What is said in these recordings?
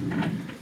Amen.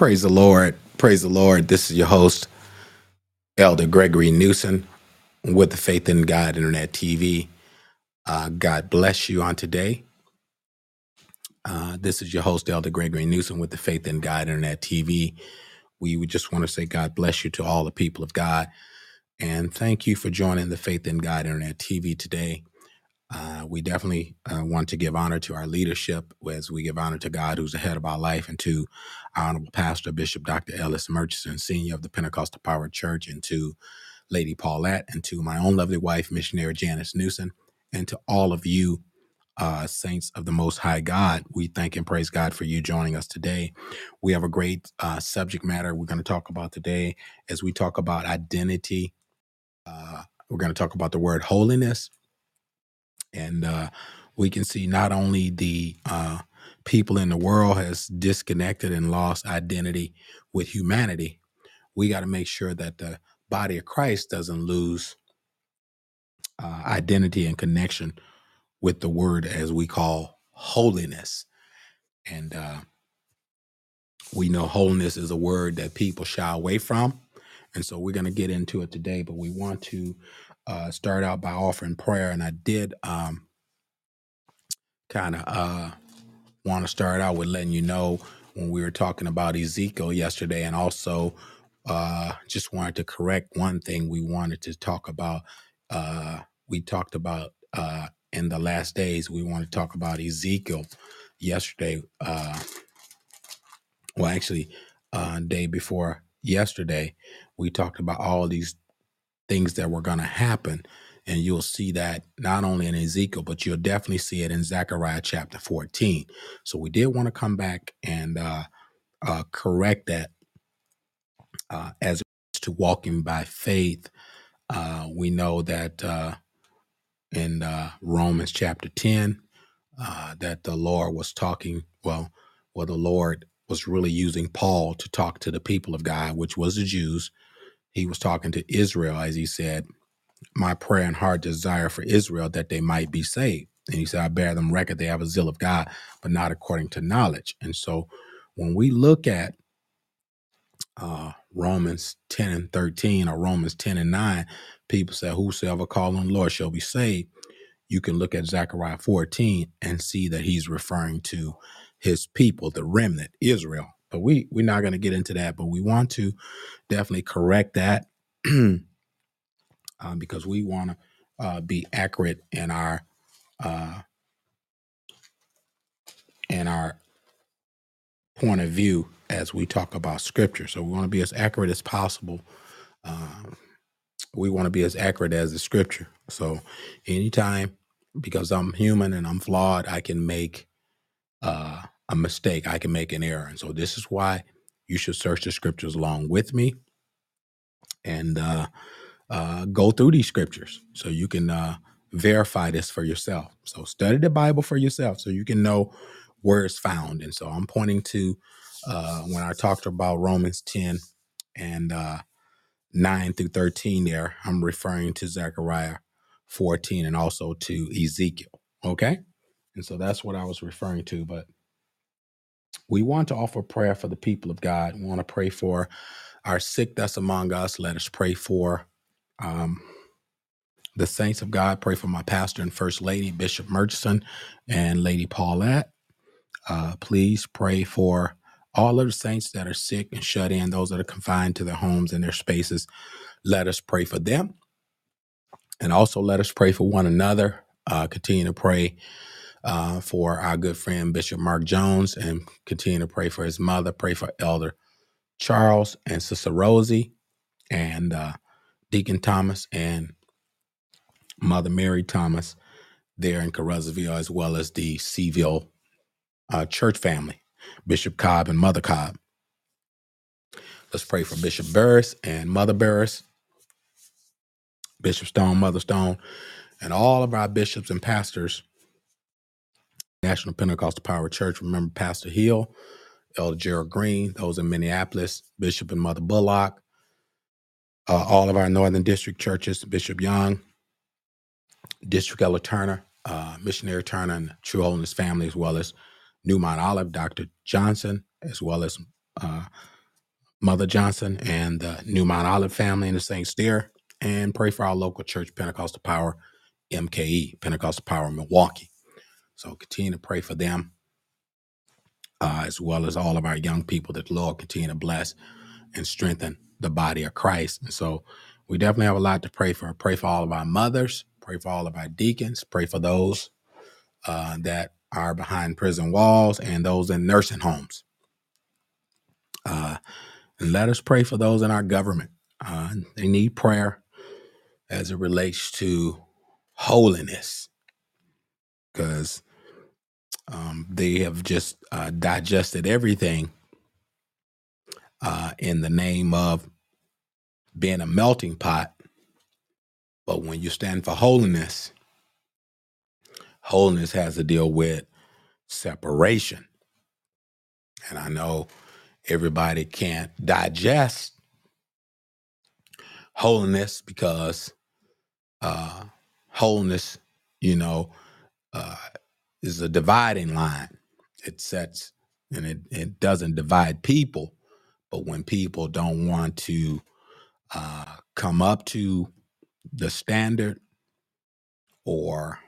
Praise the Lord. Praise the Lord. This is your host, Elder Gregory Newsom, with the Faith in God Internet TV. Uh, God bless you on today. Uh, this is your host, Elder Gregory Newsom, with the Faith in God Internet TV. We would just want to say God bless you to all the people of God. And thank you for joining the Faith in God Internet TV today. Uh, we definitely uh, want to give honor to our leadership as we give honor to God, who's the head of our life, and to our honorable pastor, Bishop Dr. Ellis Murchison, senior of the Pentecostal Power Church, and to Lady Paulette, and to my own lovely wife, missionary Janice Newsom, and to all of you, uh, saints of the Most High God. We thank and praise God for you joining us today. We have a great uh, subject matter we're going to talk about today as we talk about identity. Uh, we're going to talk about the word holiness and uh, we can see not only the uh, people in the world has disconnected and lost identity with humanity we got to make sure that the body of christ doesn't lose uh, identity and connection with the word as we call holiness. And uh, we know holiness is a word that people shy away from. And so we're going to get into it today but we want to uh, start out by offering prayer and i did um, kind of uh, want to start out with letting you know when we were talking about Ezekiel yesterday, and also uh, just wanted to correct one thing we wanted to talk about. Uh, we talked about uh, in the last days, we want to talk about Ezekiel yesterday. Uh, well, actually, uh, day before yesterday, we talked about all these things that were going to happen. And you'll see that not only in Ezekiel, but you'll definitely see it in Zechariah chapter 14. So we did want to come back and uh, uh, correct that uh, as to walking by faith. Uh, we know that uh, in uh, Romans chapter 10, uh, that the Lord was talking, well, well, the Lord was really using Paul to talk to the people of God, which was the Jews. He was talking to Israel, as he said, my prayer and heart desire for Israel that they might be saved. And he said, I bear them record they have a zeal of God, but not according to knowledge. And so when we look at uh, Romans 10 and 13 or Romans 10 and 9, people say, Whosoever call on the Lord shall be saved. You can look at Zechariah 14 and see that he's referring to his people, the remnant, Israel. But we, we're not going to get into that, but we want to definitely correct that um, because we want to uh, be accurate in our uh, in our point of view as we talk about scripture. So we want to be as accurate as possible. Um, we want to be as accurate as the scripture. So anytime, because I'm human and I'm flawed, I can make uh, a mistake. I can make an error, and so this is why you should search the scriptures along with me and uh, uh, go through these scriptures so you can uh, verify this for yourself. So study the Bible for yourself so you can know where it's found. And so I'm pointing to uh, when I talked about Romans 10 and uh, 9 through 13 there, I'm referring to Zechariah 14 and also to Ezekiel. Okay? And so that's what I was referring to. But we want to offer prayer for the people of God. We want to pray for our sick that's among us. Let us pray for um, the saints of God. Pray for my pastor and first lady, Bishop Murchison, and Lady Paulette. Uh, please pray for all of the saints that are sick and shut in, those that are confined to their homes and their spaces. Let us pray for them. And also let us pray for one another. Uh, continue to pray uh, for our good friend Bishop Mark Jones and continue to pray for his mother. Pray for Elder Charles and Sister Rosie and uh, Deacon Thomas and Mother Mary Thomas there in Caruthersville, as well as the Seville uh, church family, Bishop Cobb and Mother Cobb. Let's pray for Bishop Burris and Mother Burris, Bishop Stone, Mother Stone, and all of our bishops and pastors, National Pentecostal Power Church. Remember Pastor Hill, Elder Gerald Green, those in Minneapolis, Bishop and Mother Bullock, uh, all of our Northern District churches, Bishop Young, District Elder Turner, uh, Missionary Turner, and True Holiness family, as well as New Mount Olive, Dr. Johnson, as well as uh, Mother Johnson and the New Mount Olive family in the St. Steer, and pray for our local church, Pentecostal Power, MKE, Pentecostal Power Milwaukee. So continue to pray for them, uh, as well as all of our young people that the Lord continue to bless and strengthen the body of Christ. And so we definitely have a lot to pray for. Pray for all of our mothers, pray for all of our deacons, pray for those uh, that are behind prison walls and those in nursing homes. Uh, and let us pray for those in our government. Uh, they need prayer as it relates to holiness because um, they have just uh, digested everything uh, in the name of being a melting pot. But when you stand for holiness, holiness has to deal with separation. And I know everybody can't digest holiness because uh, wholeness, you know, uh, is a dividing line. It sets and it, it doesn't divide people, but when people don't want to uh, come up to the standard or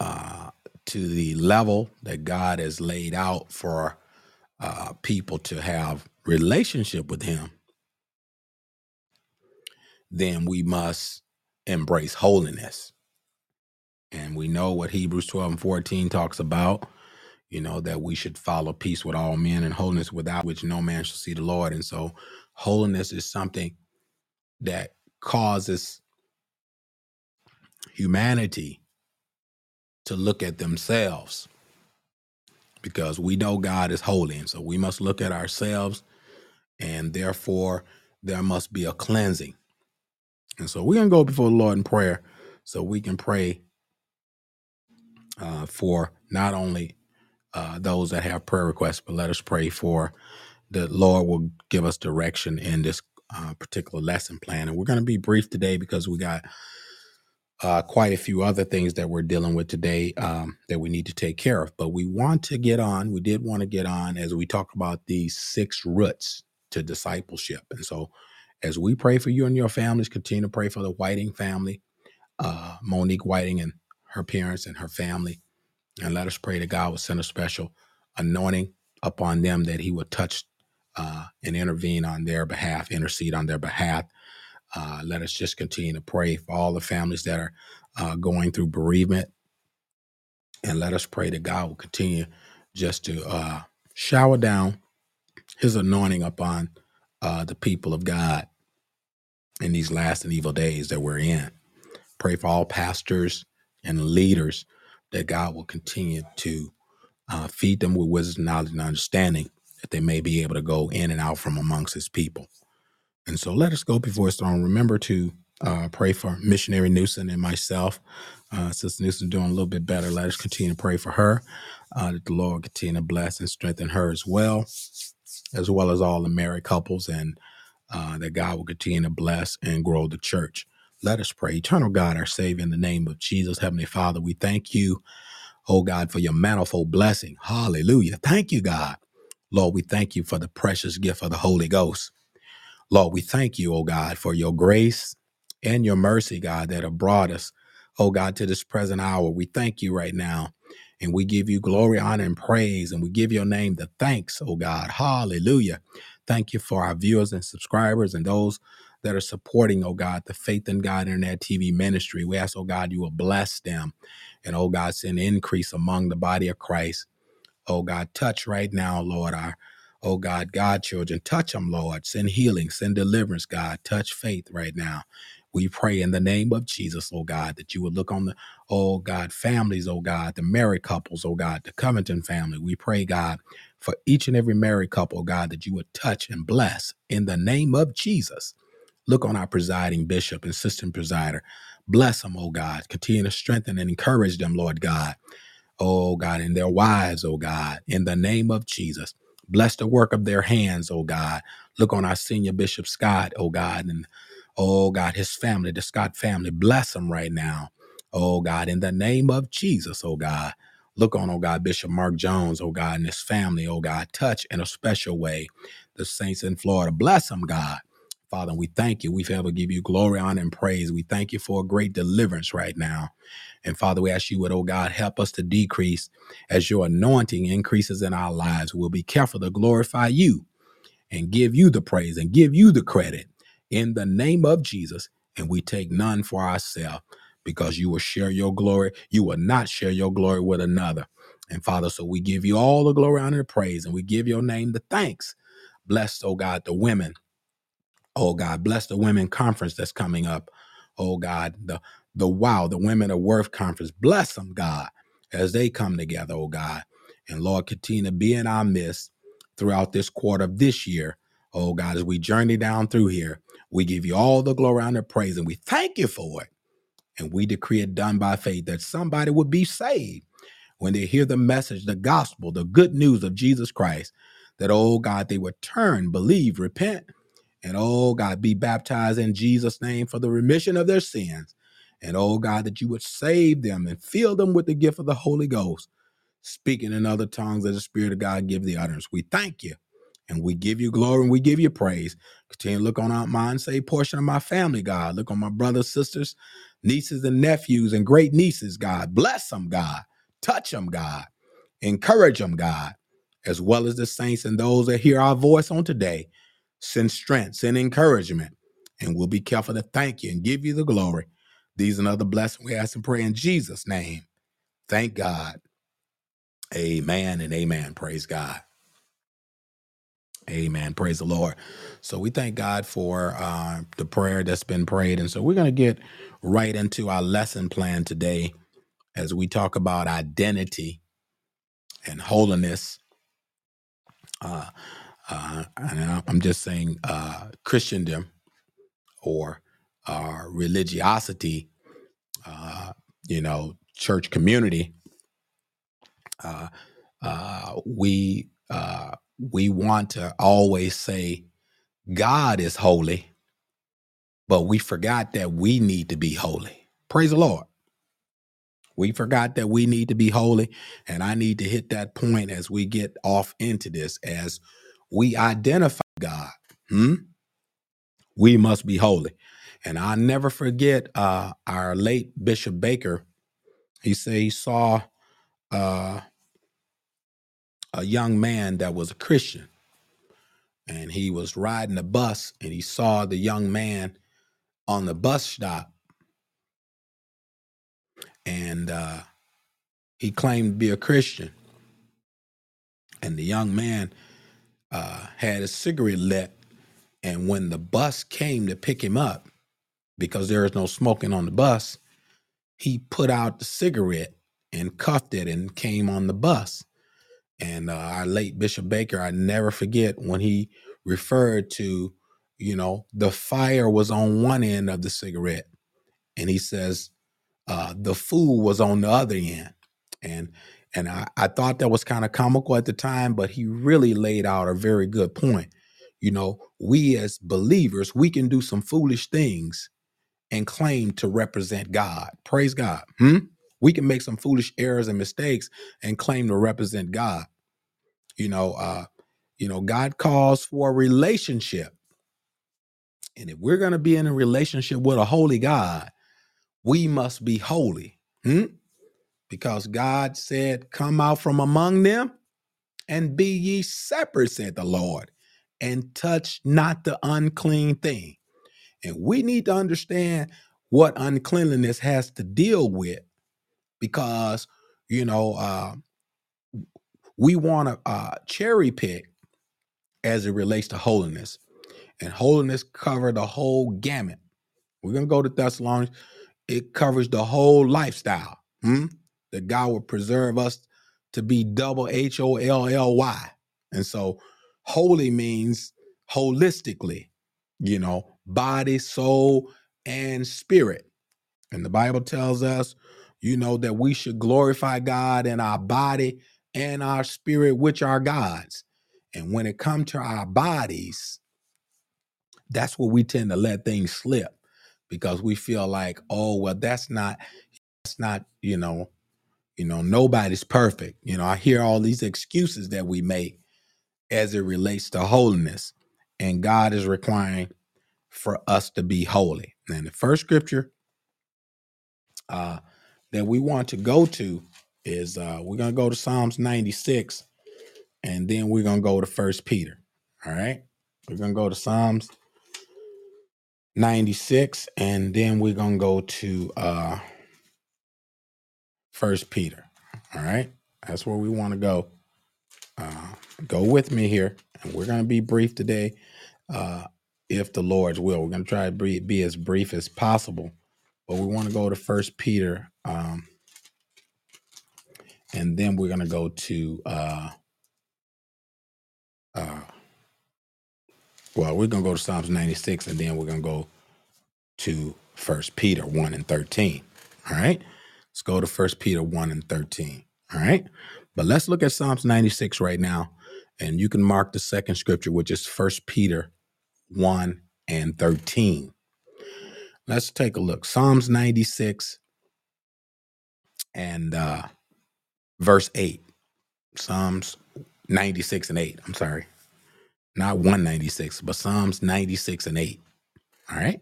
uh, to the level that God has laid out for uh, people to have relationship with Him, then we must embrace holiness. And we know what Hebrews 12 and 14 talks about, you know, that we should follow peace with all men and holiness without which no man shall see the Lord. And so holiness is something that causes humanity to look at themselves because we know God is holy. And so we must look at ourselves, and therefore there must be a cleansing. And so we're going to go before the Lord in prayer so we can pray uh, for not only uh, those that have prayer requests, but let us pray for the Lord will give us direction in this uh, particular lesson plan. And we're going to be brief today because we got uh, quite a few other things that we're dealing with today um, that we need to take care of. But we want to get on, we did want to get on as we talk about these six roots to discipleship. And so as we pray for you and your families, continue to pray for the Whiting family, uh, Monique Whiting and her parents and her family. And let us pray that God will send a special anointing upon them that He would touch uh, and intervene on their behalf, intercede on their behalf uh, let us just continue to pray for all the families that are uh, going through bereavement. And let us pray that God will continue just to uh, shower down his anointing upon uh, the people of God in these last and evil days that we're in. Pray for all pastors and leaders that God will continue to uh, feed them with wisdom, knowledge, and understanding that they may be able to go in and out from amongst his people. And so let us go before his throne. Remember to uh, pray for missionary Newsom and myself. Uh, Sister Newsom doing a little bit better. Let us continue to pray for her, uh, that the Lord continue to bless and strengthen her as well, as well as all the married couples, and uh, that God will continue to bless and grow the church. Let us pray. Eternal God, our Savior, in the name of Jesus, Heavenly Father, we thank you, oh God, for your manifold blessing. Hallelujah. Thank you, God. Lord, we thank you for the precious gift of the Holy Ghost. Lord, we thank you, oh God, for your grace and your mercy, God, that have brought us, oh God, to this present hour. We thank you right now. And we give you glory, honor, and praise. And we give your name the thanks, oh God. Hallelujah. Thank you for our viewers and subscribers and those that are supporting, oh God, the Faith in God Internet TV ministry. We ask, oh God, you will bless them. And oh God, send increase among the body of Christ. Oh God, touch right now, Lord, our Oh God, God children, touch them, Lord. Send healing, send deliverance, God. Touch faith right now. We pray in the name of Jesus, oh God, that you would look on the, oh God, families, oh God, the married couples, oh God, the Covington family. We pray, God, for each and every married couple, oh God, that you would touch and bless in the name of Jesus. Look on our presiding bishop and assistant presider. Bless them, oh God. Continue to strengthen and encourage them, Lord God oh God, and their wives, oh God, in the name of Jesus. Bless the work of their hands, oh God. Look on our senior Bishop Scott, oh God, and oh God, his family, the Scott family. Bless them right now, oh God, in the name of Jesus, oh God. Look on, oh God, Bishop Mark Jones, oh God, and his family, oh God. Touch in a special way the saints in Florida. Bless them, God. Father, we thank you. We forever give you glory, honor, and praise. We thank you for a great deliverance right now. And Father, we ask you would, oh God, help us to decrease as your anointing increases in our lives. We'll be careful to glorify you and give you the praise and give you the credit in the name of Jesus. And we take none for ourselves because you will share your glory. You will not share your glory with another. And Father, so we give you all the glory, honor, and praise, and we give your name the thanks. Bless, oh God, the women Oh God, bless the women conference that's coming up. Oh God, the the wow, the Women of Worth conference. Bless them, God, as they come together, oh God. And Lord, continue to be in our midst throughout this quarter of this year. Oh God, as we journey down through here, we give you all the glory and the praise, and we thank you for it. And we decree it done by faith that somebody would be saved when they hear the message, the gospel, the good news of Jesus Christ, that, oh God, they would turn, believe, repent, and oh God, be baptized in Jesus' name for the remission of their sins. And oh God, that you would save them and fill them with the gift of the Holy Ghost, speaking in other tongues as the Spirit of God give the utterance. We thank you and we give you glory and we give you praise. Continue to look on Aunt mine, say portion of my family, God. Look on my brothers, sisters, nieces, and nephews, and great nieces, God. Bless them, God. Touch them, God. Encourage them, God, as well as the saints and those that hear our voice on today. Send strength, send encouragement, and we'll be careful to thank you and give you the glory. These and other blessings we ask and pray in Jesus' name. Thank God. Amen and amen. Praise God. Amen. Praise the Lord. So we thank God for uh, the prayer that's been prayed. And so we're going to get right into our lesson plan today as we talk about identity and holiness. Uh, uh, and I'm just saying uh, Christendom or uh, religiosity, uh, you know, church community. We we want to always say God is holy, but we forgot that we need to be holy. Praise the Lord. We forgot that we need to be holy, and I need to hit that point as we get off into this. As we identify God, hmm? we must be holy. And I'll never forget uh, our late Bishop Baker. He said he saw uh, a young man that was a Christian, and he was riding the bus, and he saw the young man on the bus stop, and uh, he claimed to be a Christian. And the young man uh, had a cigarette lit, and when the bus came to pick him up, because there is no smoking on the bus, he put out the cigarette and cuffed it and came on the bus. And uh, our late Bishop Baker, I never forget when he referred to, you know, the fire was on one end of the cigarette, and he says uh, the food was on the other end. And and I, I thought that was kind of comical at the time, but he really laid out a very good point. You know, we as believers, we can do some foolish things and claim to represent God. Praise God. Hmm? We can make some foolish errors and mistakes and claim to represent God. You know, uh, you know, God calls for a relationship. And if we're going to be in a relationship with a holy God, we must be holy. Hmm? Because God said, Come out from among them and be ye separate, said the Lord, and touch not the unclean thing. And we need to understand what uncleanliness has to deal with because, you know, uh, we want to uh, cherry pick as it relates to holiness. And holiness cover the whole gamut. We're going to go to Thessalonians. It covers the whole lifestyle. Hmm? That God will preserve us to be double H O L L Y. And so holy means holistically, you know, body, soul, and spirit. And the Bible tells us, you know, that we should glorify God in our body and our spirit, which are God's. And when it comes to our bodies, that's where we tend to let things slip because we feel like, oh, well, that's not, that's not, you know, You know, nobody's perfect. You know, I hear all these excuses that we make as it relates to holiness, and God is requiring for us to be holy. And the first scripture uh, that we want to go to is uh, we're going to go to Psalms 96, and then we're going to go to First Peter. All right, we're going to go to Psalms 96, and then we're going to go to uh, First Peter. All right, that's where we want to go. Uh, go with me here, and we're going to be brief today, uh, if the Lord's will. We're going to try to be, be as brief as possible, but we want to go to First Peter, um, and then we're going to go to. Uh, uh, well, we're going to go to Psalms 96, and then we're going to go to First Peter 1 and 13. All right, let's go to First Peter 1 and 13. All right, but let's look at Psalms 96 right now, and you can mark the second scripture, which is First Peter 1 and 13. Let's take a look. Psalms 96 and uh, verse 8. Psalms 96 and 8. I'm sorry. Not 196, but Psalms 96 and 8. All right.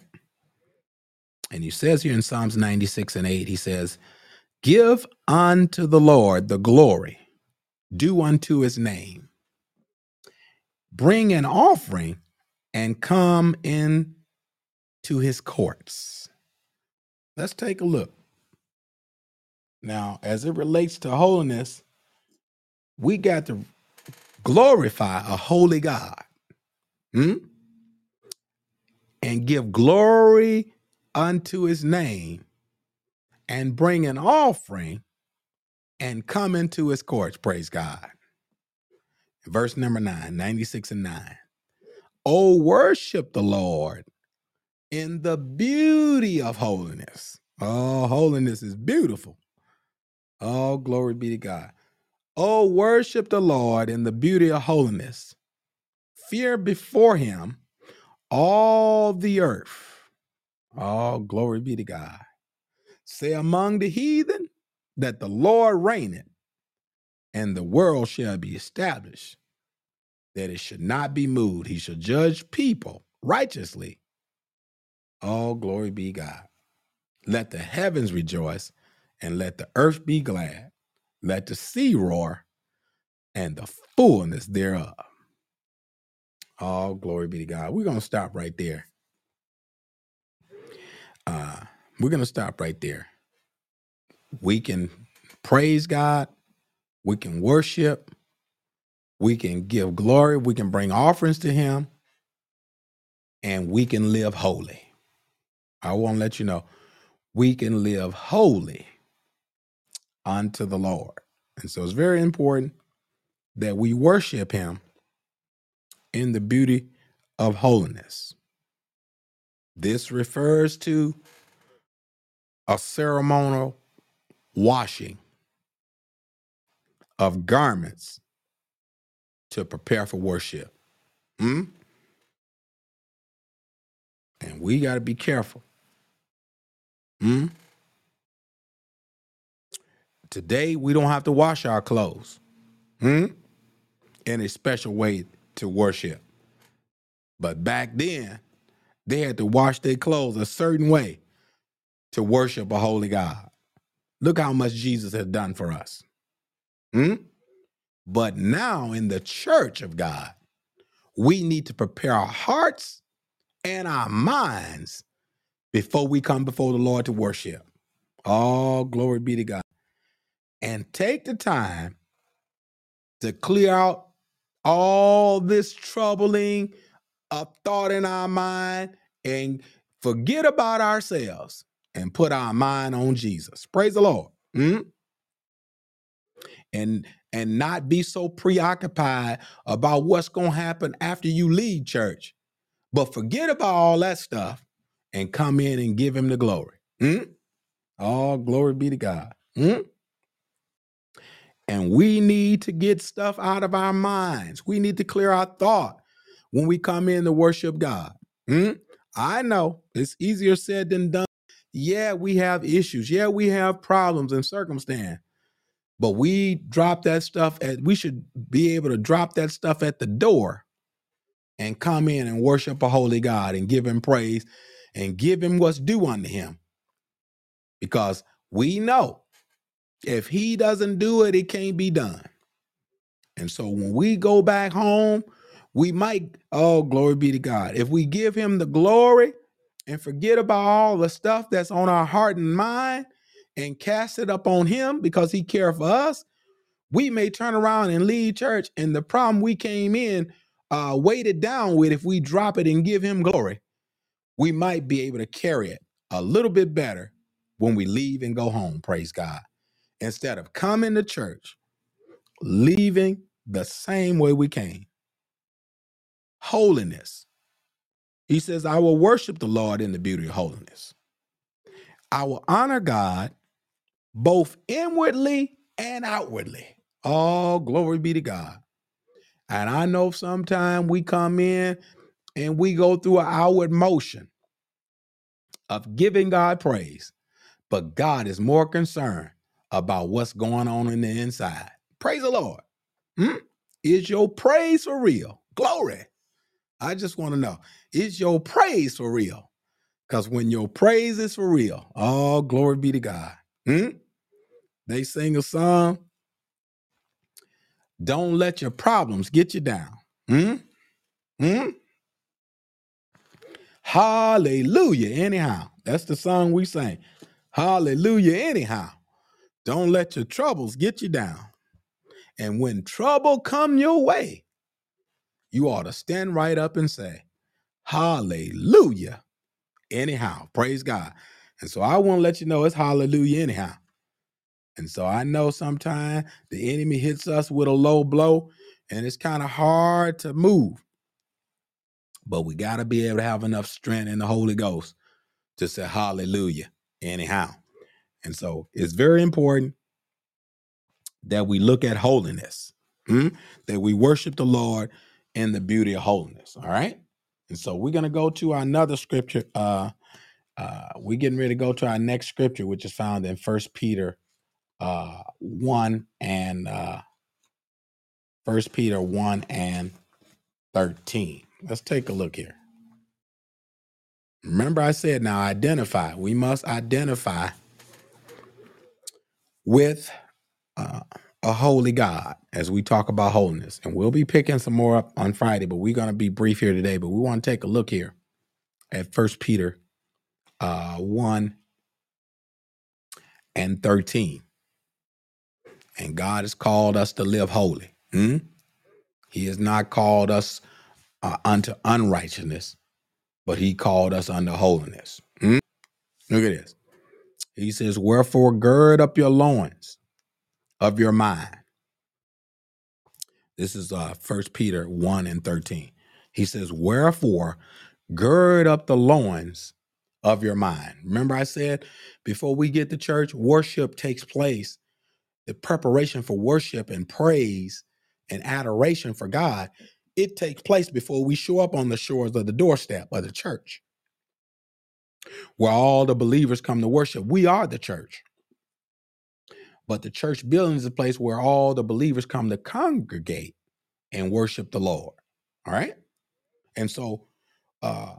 And he says here in Psalms 96 and 8, he says, Give unto the Lord the glory, due unto his name. Bring an offering and come in to his courts. Let's take a look. Now, as it relates to holiness, we got to glorify a holy God hmm? and give glory unto his name and bring an offering and come into his courts. Praise God. Verse number 9, 96 and 9. Oh, worship the Lord in the beauty of holiness. Oh, holiness is beautiful. Oh, glory be to God. Oh, worship the Lord in the beauty of holiness. Fear before him all the earth. Oh, glory be to God. Say among the heathen that the Lord reigneth, and the world shall be established, that it should not be moved. He shall judge people righteously. All glory be God. Let the heavens rejoice, and let the earth be glad. Let the sea roar, and the fullness thereof. All glory be to God. We're going to stop right there. Uh, we're going to stop right there. We can praise God, we can worship, we can give glory, we can bring offerings to Him, and we can live holy. I want to let you know we can live holy unto the Lord. And so it's very important that we worship Him in the beauty of holiness. This refers to a ceremonial washing of garments to prepare for worship. Hmm? And we got to be careful. Hmm? Today, we don't have to wash our clothes hmm? in a special way to worship. But back then, they had to wash their clothes a certain way to worship a holy God. Look how much Jesus has done for us. Hmm? But now in the church of God, we need to prepare our hearts and our minds before we come before the Lord to worship. All glory be to God. And take the time to clear out all this troubling of thought in our mind and forget about ourselves and put our mind on Jesus. Praise the Lord. Hmm? And and not be so preoccupied about what's going to happen after you leave church. But forget about all that stuff and come in and give him the glory. Hmm? All glory be to God. Hmm? And we need to get stuff out of our minds. We need to clear our thought when we come in to worship God. Hmm? I know it's easier said than done. Yeah, we have issues. Yeah, we have problems and circumstance. But we drop that stuff at we should be able to drop that stuff at the door and come in and worship a holy God and give him praise and give him what's due unto him. Because we know if he doesn't do it, it can't be done. And so when we go back home, we might, oh, glory be to God. If we give him the glory and forget about all the stuff that's on our heart and mind and cast it up on him because he cares for us, we may turn around and leave church. And the problem we came in uh, weighted down with, if we drop it and give him glory, we might be able to carry it a little bit better when we leave and go home. Praise God. Instead of coming to church, leaving the same way we came. Holiness. He says, I will worship the Lord in the beauty of holiness. I will honor God both inwardly and outwardly. All glory be to God. And I know sometimes we come in and we go through an outward motion of giving God praise, but God is more concerned about what's going on in the inside. Praise the Lord. Hmm? Is your praise for real? Glory. I just want to know is your praise for real? Because when your praise is for real, all glory be to God. Hmm? They sing a song, don't let your problems get you down. Hmm? Hmm? Hallelujah, anyhow. That's the song we sing. Hallelujah, anyhow. Don't let your troubles get you down. And when trouble come your way, you ought to stand right up and say, Hallelujah, anyhow. Praise God. And so I want to let you know it's hallelujah anyhow. And so I know sometimes the enemy hits us with a low blow and it's kind of hard to move. But we got to be able to have enough strength in the Holy Ghost to say hallelujah anyhow. And so it's very important that we look at holiness, hmm? that we worship the Lord in the beauty of holiness. All right. And so we're going to go to another scripture. Uh, uh, we're getting ready to go to our next scripture, which is found in First Peter uh, 1 and uh, First Peter 1 and 13. Let's take a look here. Remember, I said now identify. We must identify with uh, a holy God as we talk about holiness. And we'll be picking some more up on Friday, but we're going to be brief here today. But we want to take a look here at First Peter uh, 1 and 13. And God has called us to live holy. Hmm? He has not called us uh, unto unrighteousness, but he called us unto holiness. Hmm? Look at this. He says, Wherefore gird up your loins of your mind. This is uh first Peter 1 and 13. He says, Wherefore gird up the loins of your mind. Remember, I said before we get to church, worship takes place. The preparation for worship and praise and adoration for God, it takes place before we show up on the shores of the doorstep of the church, where all the believers come to worship. We are the church. But the church building is a place where all the believers come to congregate and worship the Lord. All right. And so uh,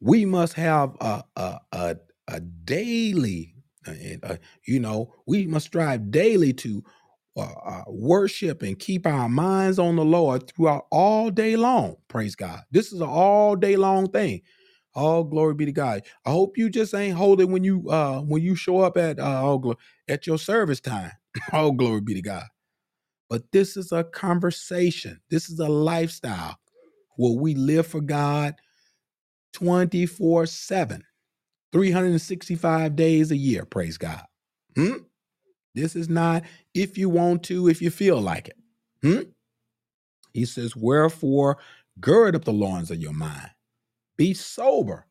we must have a a a, a daily, uh, uh, you know, we must strive daily to uh, uh, worship and keep our minds on the Lord throughout all day long. Praise God. This is an all day long thing. All glory be to God. I hope you just ain't holding when you uh when you show up at uh all glo- at your service time. all glory be to God. But this is a conversation. This is a lifestyle where we live for God 24 7, 365 days a year. Praise God. Hmm? This is not if you want to, if you feel like it. Hmm? He says, Wherefore, gird up the loins of your mind, be sober,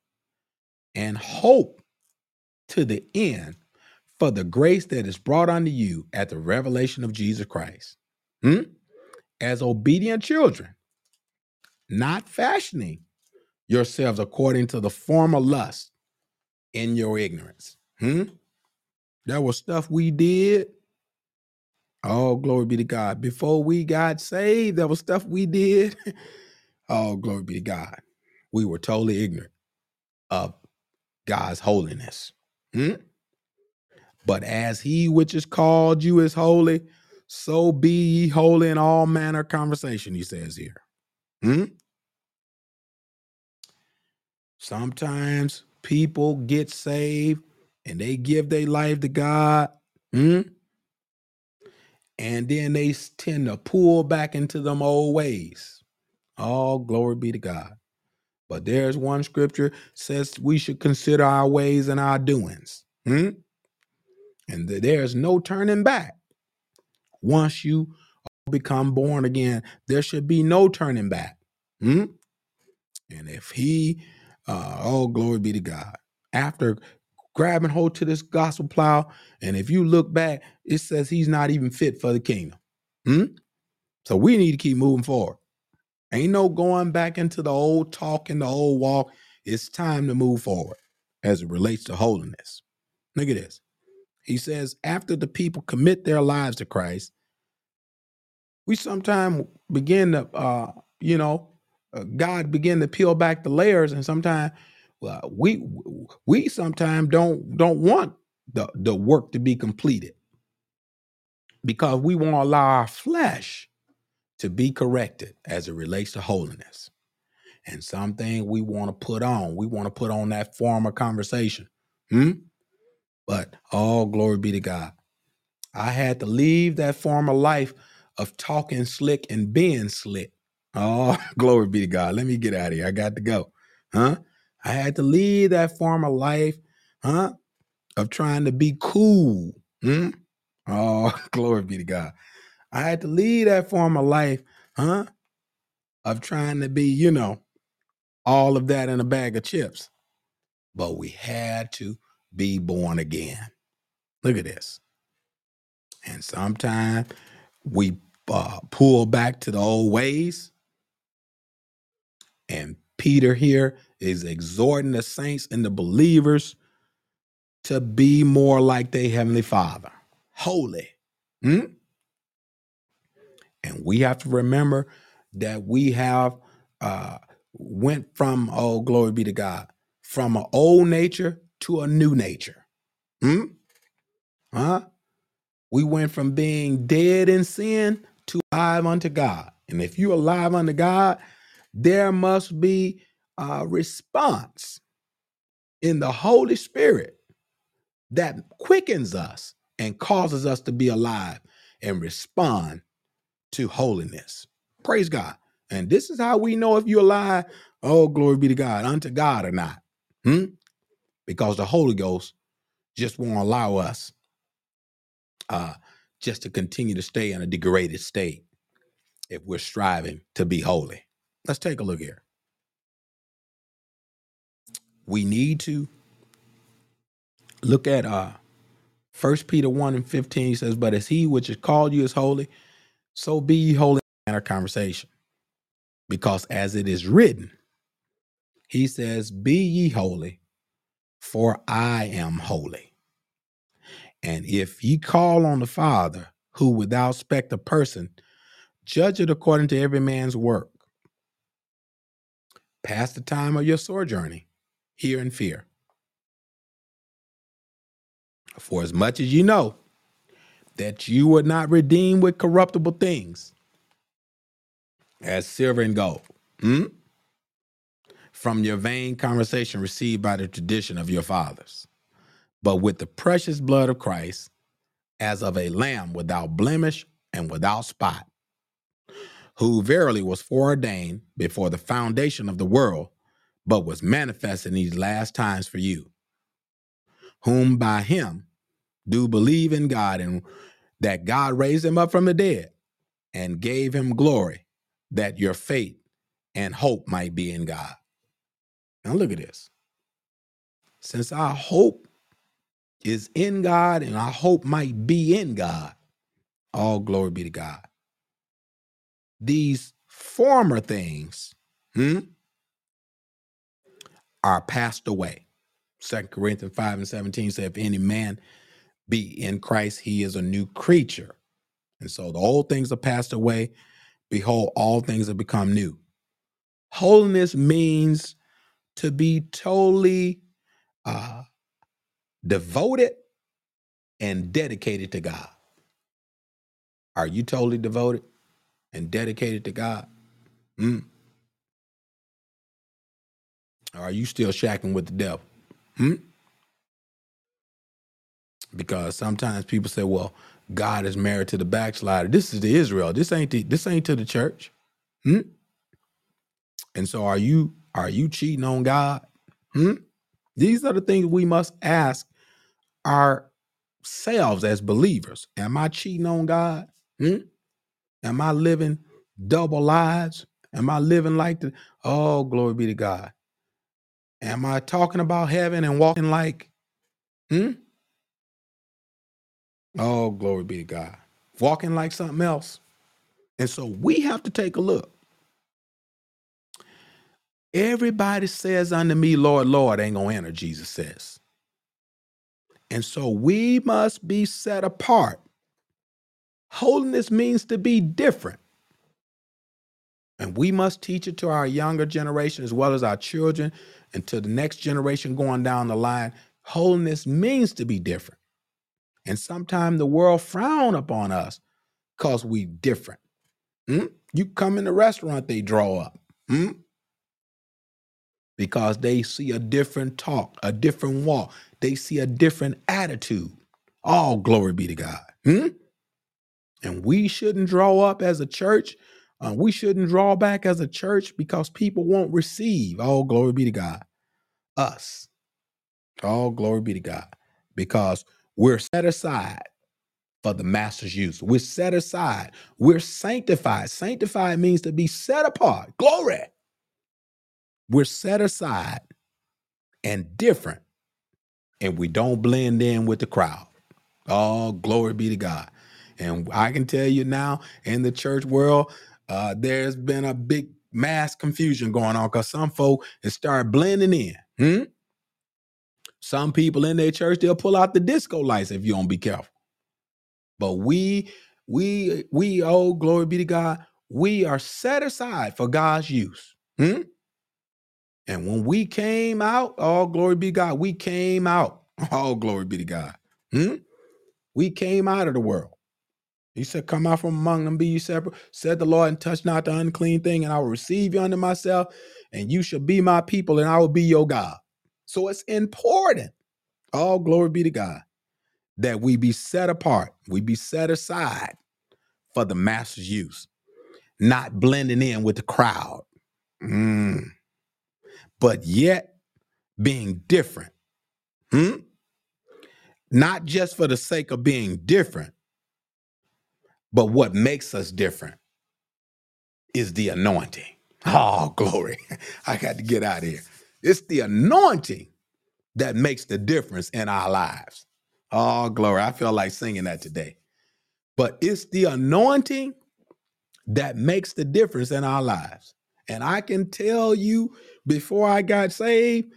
and hope to the end for the grace that is brought unto you at the revelation of Jesus Christ. Hmm? As obedient children, not fashioning yourselves according to the former lust in your ignorance. Hmm? There was stuff we did Oh, glory be to God. Before we got saved, there was stuff we did. oh, glory be to God. We were totally ignorant of God's holiness. Hmm? But as he which is called you is holy, so be ye holy in all manner of conversation, he says here. Hmm? Sometimes people get saved and they give their life to God. Hmm? And then they tend to pull back into them old ways. All glory be to God. But there's one scripture says we should consider our ways and our doings. Hmm? And th- there's no turning back. Once you become born again, there should be no turning back. Hmm? And if he, uh, oh, glory be to God, after grabbing hold to this gospel plow, and if you look back, it says he's not even fit for the kingdom. Hmm? So we need to keep moving forward. Ain't no going back into the old talk and the old walk. It's time to move forward as it relates to holiness. Look at this. He says, after the people commit their lives to Christ, we sometimes begin to uh you know uh, god begin to peel back the layers and sometimes well, we we sometimes don't don't want the the work to be completed because we want to allow our flesh to be corrected as it relates to holiness and something we want to put on we want to put on that form of conversation hmm? but all glory be to god I had to leave that former life of talking slick and being slick. Oh, glory be to God. Let me get out of here. I got to go. Huh? I had to leave that former life, huh? Of trying to be cool. Hmm? Oh, glory be to God. I had to leave that form of life, huh? Of trying to be, you know, all of that in a bag of chips. But we had to be born again. Look at this. And sometimes we uh, pull back to the old ways. And Peter here is exhorting the saints and the believers to be more like their Heavenly Father, holy. Hmm? And we have to remember that we have uh, went from, oh, glory be to God, from an old nature to a new nature. Hmm? Huh? We went from being dead in sin to alive unto God. And if you're alive unto God, there must be a response in the Holy Spirit that quickens us and causes us to be alive and respond to holiness. Praise God. And this is how we know if you're alive, oh, glory be to God, unto God or not. Hmm? Because the Holy Ghost just won't allow us uh, just to continue to stay in a degraded state if we're striving to be holy. Let's take a look here. We need to look at uh First Peter 1 and 15 says, But as he which has called you is holy, so be ye holy in our conversation. Because as it is written, he says, Be ye holy, for I am holy. And if ye call on the Father, who without spect of person, judge it according to every man's work. Pass the time of your sojourning here in fear. For as much as you know that you were not redeemed with corruptible things, as silver and gold, hmm, from your vain conversation received by the tradition of your fathers, but with the precious blood of Christ, as of a lamb without blemish and without spot, who verily was foreordained before the foundation of the world, but was manifest in these last times for you, whom by him do believe in God and that God raised him up from the dead and gave him glory, that your faith and hope might be in God. Now look at this. Since our hope is in God and our hope might be in God, all glory be to God. These former things hmm, are passed away. Second Corinthians 5 and 17 says, If any man be in Christ, he is a new creature. And so the old things are passed away. Behold, all things have become new. Holiness means to be totally uh, devoted and dedicated to God. Are you totally devoted and dedicated to God? Mm. Or are you still shacking with the devil? Hmm? Because sometimes people say, "Well, God is married to the backslider." This is the Israel. This ain't the, this ain't to the church. Hmm? And so, are you are you cheating on God? Hmm? These are the things we must ask ourselves as believers. Am I cheating on God? Hmm? Am I living double lives? Am I living like the? Oh, glory be to God. Am I talking about heaven and walking like? Hmm? Oh, glory be to God. Walking like something else. And so we have to take a look. Everybody says unto me, Lord, Lord, ain't gonna enter, Jesus says. And so we must be set apart. Holiness means to be different. And we must teach it to our younger generation as well as our children and to the next generation going down the line. Holiness means to be different. And sometimes the world frown upon us because we different. Hmm? You come in the restaurant, they draw up. Hmm? Because they see a different talk, a different walk. They see a different attitude. All glory be to God. Hmm? And we shouldn't draw up as a church. Uh, we shouldn't draw back as a church because people won't receive. All glory be to God. Us. All glory be to God. Because we're set aside for the master's use. We're set aside. We're sanctified. Sanctified means to be set apart. Glory. We're set aside and different, and we don't blend in with the crowd. Oh, glory be to God. And I can tell you now, in the church world, uh, there's been a big mass confusion going on because some folk have started blending in. Hmm? Some people in their church, they'll pull out the disco lights if you don't be careful. But we, we, we, oh, glory be to God, we are set aside for God's use. Hmm? And when we came out, all glory be to God, we came out. All glory be to God. Hmm? We came out of the world. He said, Come out from among them, be you separate. Said the Lord, and touch not the unclean thing, and I will receive you unto myself, and you shall be my people, and I will be your God. So it's important. All glory be to God that we be set apart, we be set aside for the master's use, not blending in with the crowd, Mm. but yet being different. Hmm? Not just for the sake of being different, but what makes us different is the anointing. Oh, glory. I got to get out of here. It's the anointing that makes the difference in our lives. Oh, glory. I feel like singing that today. But it's the anointing that makes the difference in our lives. And I can tell you, before I got saved,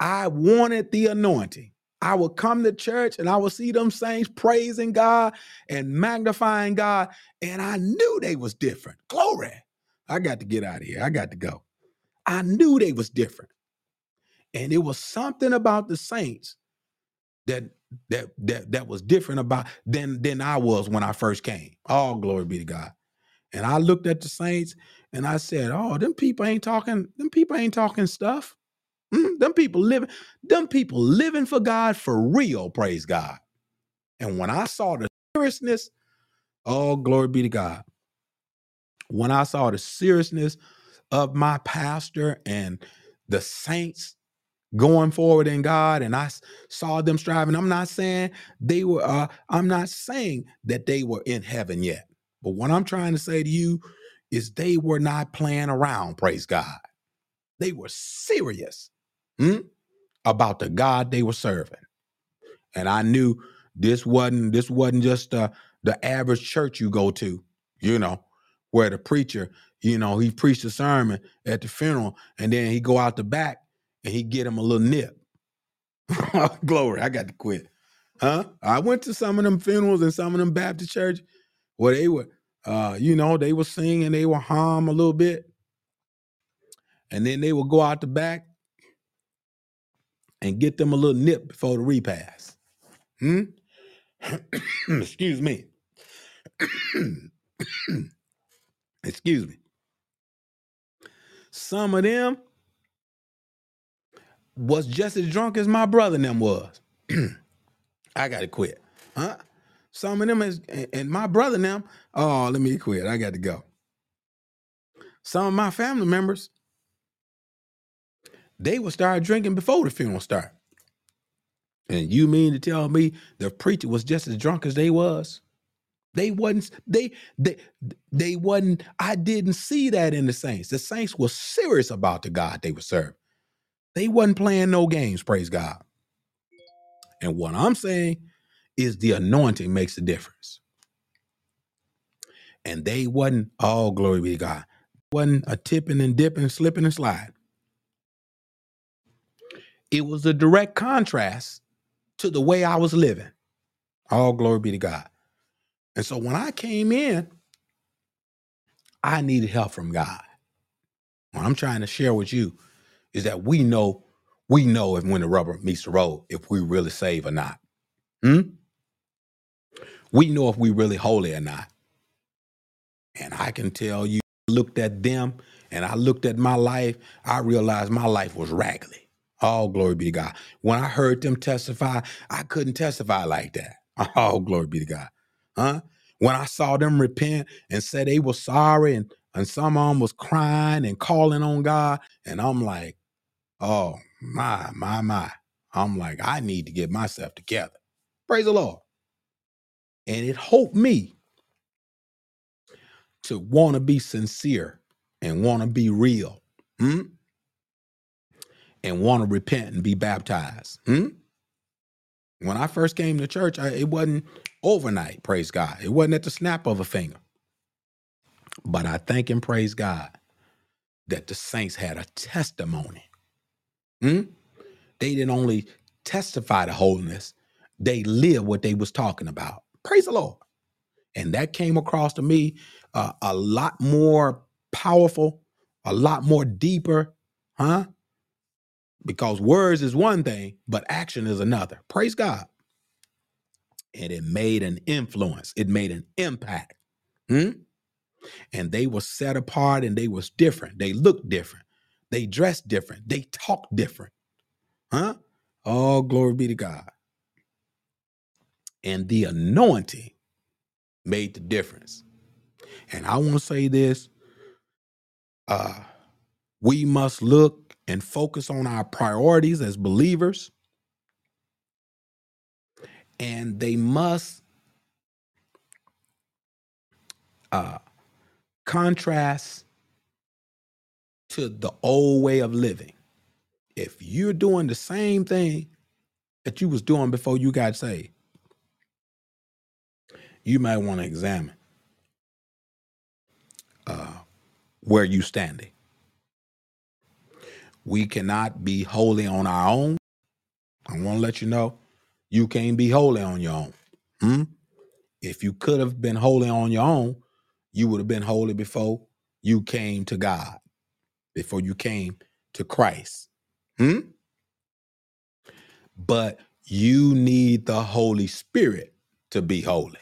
I wanted the anointing. I would come to church and I would see them saints praising God and magnifying God, and I knew they was different. Glory. I got to get out of here. I got to go. I knew they was different. And it was something about the saints that that that that was different about than than I was when I first came. All glory be to God. And I looked at the saints and I said, "Oh, them people ain't talking. Them people ain't talking stuff. Mm, them people living. Them people living for God for real. Praise God." And when I saw the seriousness, oh, glory be to God. When I saw the seriousness of my pastor and the saints going forward in God, and I saw them striving. I'm not saying they were. Uh, I'm not saying that they were in heaven yet. But what I'm trying to say to you is they were not playing around. Praise God. They were serious hmm, about the God they were serving, and I knew this wasn't this wasn't just uh, the average church you go to. You know, where the preacher, you know, he preached a sermon at the funeral, and then he go out the back and he get him a little nip Glory, I got to quit. Huh? I went to some of them funerals and some of them Baptist church where they were, uh, you know, they were singing, they were hum a little bit, and then they would go out the back and get them a little nip before the repast. Hmm? Excuse me. Excuse me. Some of them was just as drunk as my brother and them was. I gotta quit. Huh? Some of them is and my brother and them, oh, let me quit. I got to go. Some of my family members, they would start drinking before the funeral start. And you mean to tell me the preacher was just as drunk as they was? They wasn't they they they wasn't I didn't see that in the saints. The saints were serious about the God they were serving. They wasn't playing no games, praise God. And what I'm saying is the anointing makes a difference. And they wasn't all glory be to God. Wasn't a tipping and dipping, slipping and slide. It was a direct contrast to the way I was living. All glory be to God. And so when I came in, I needed help from God. What I'm trying to share with you is that we know, we know if when the rubber meets the road, if we really save or not. Hmm? We know if we really holy or not. And I can tell you, looked at them and I looked at my life, I realized my life was raggedy. All glory be to God. When I heard them testify, I couldn't testify like that. All glory be to God. Huh? When I saw them repent and say they were sorry and, and some of them was crying and calling on God, and I'm like, oh my, my, my. I'm like, I need to get myself together. Praise the Lord. And it helped me to want to be sincere and want to be real hmm? and want to repent and be baptized. hmm? When I first came to church, I, it wasn't overnight, praise God. It wasn't at the snap of a finger. But I thank and praise God that the saints had a testimony. Hmm? They didn't only testify to holiness, they lived what they was talking about. Praise the Lord. And that came across to me uh, a lot more powerful, a lot more deeper, huh? Because words is one thing, but action is another. Praise God. And it made an influence, it made an impact. Hmm? And they were set apart and they was different. They looked different. They dress different. They talk different. Huh? All glory be to God. And the anointing made the difference. And I want to say this uh, we must look and focus on our priorities as believers, and they must uh, contrast to the old way of living. If you're doing the same thing that you was doing before you got saved, you might want to examine uh, where you standing. We cannot be holy on our own. I want to let you know you can't be holy on your own. Hmm? If you could have been holy on your own, you would have been holy before you came to God, before you came to Christ. Hmm? But you need the Holy Spirit to be holy.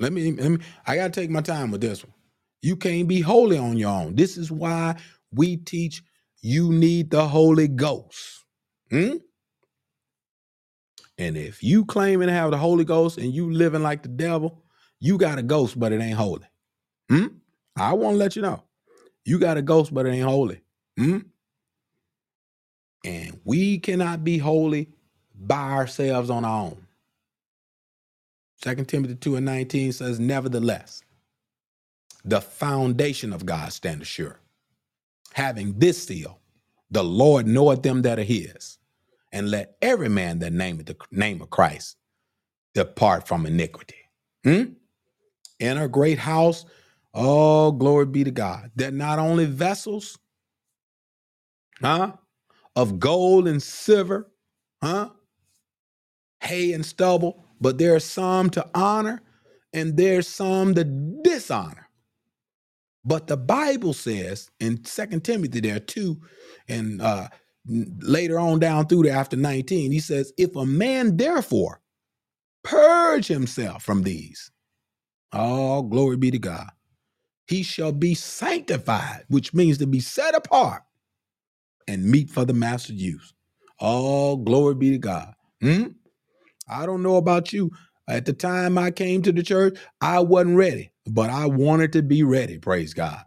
Let me, let me I gotta take my time with this one. You can't be holy on your own. This is why we teach you need the Holy Ghost. Hmm? And if you claiming to have the Holy Ghost and you living like the devil, you got a ghost, but it ain't holy. Hmm? I want to let you know. You got a ghost, but it ain't holy. Hmm? And we cannot be holy by ourselves on our own. Second Timothy 2 and 19 says, Nevertheless, the foundation of God standeth sure, having this seal, the Lord knoweth them that are his, and let every man that nameth the name of Christ depart from iniquity. Hmm? In a great house, oh, glory be to God. They're not only vessels, huh? Of gold and silver, huh? Hay and stubble, but there are some to honor and there's some that dishonor. But the Bible says in Second Timothy, there are two, and uh, later on down through there after 19, he says, If a man therefore purge himself from these, oh, glory be to God, he shall be sanctified, which means to be set apart and meet for the master's use. All glory be to God. Hmm? I don't know about you. At the time I came to the church, I wasn't ready, but I wanted to be ready, praise God.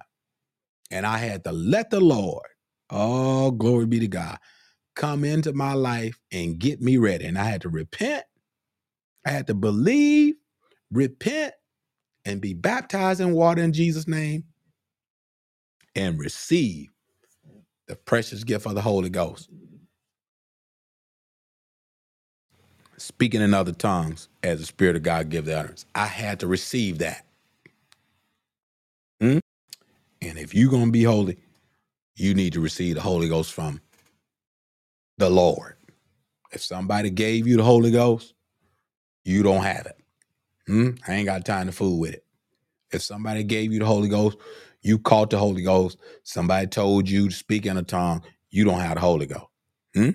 And I had to let the Lord, oh, glory be to God, come into my life and get me ready. And I had to repent, I had to believe, repent, and be baptized in water in Jesus' name and receive the precious gift of the Holy Ghost. Speaking in other tongues as the Spirit of God gives the utterance. I had to receive that. Hmm? And if you're going to be holy, you need to receive the Holy Ghost from the Lord. If somebody gave you the Holy Ghost, you don't have it. Hmm? I ain't got time to fool with it. If somebody gave you the Holy Ghost, you caught the Holy Ghost. Somebody told you to speak in a tongue, you don't have the Holy Ghost. Hmm?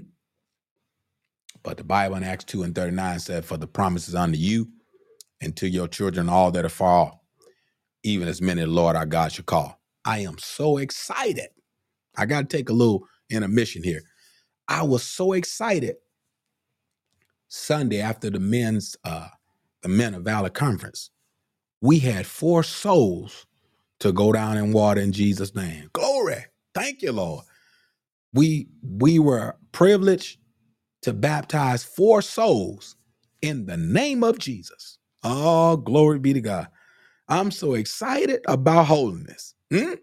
But the Bible in Acts 2 and 39 said, For the promises unto you and to your children, all that are far off, even as many the Lord our God shall call. I am so excited. I got to take a little intermission here. I was so excited Sunday after the men's uh the Men of Valor conference. We had four souls to go down in water in Jesus' name. Glory. Thank you, Lord. We we were privileged to baptize four souls in the name of Jesus. Oh, glory be to God. I'm so excited about holiness hmm,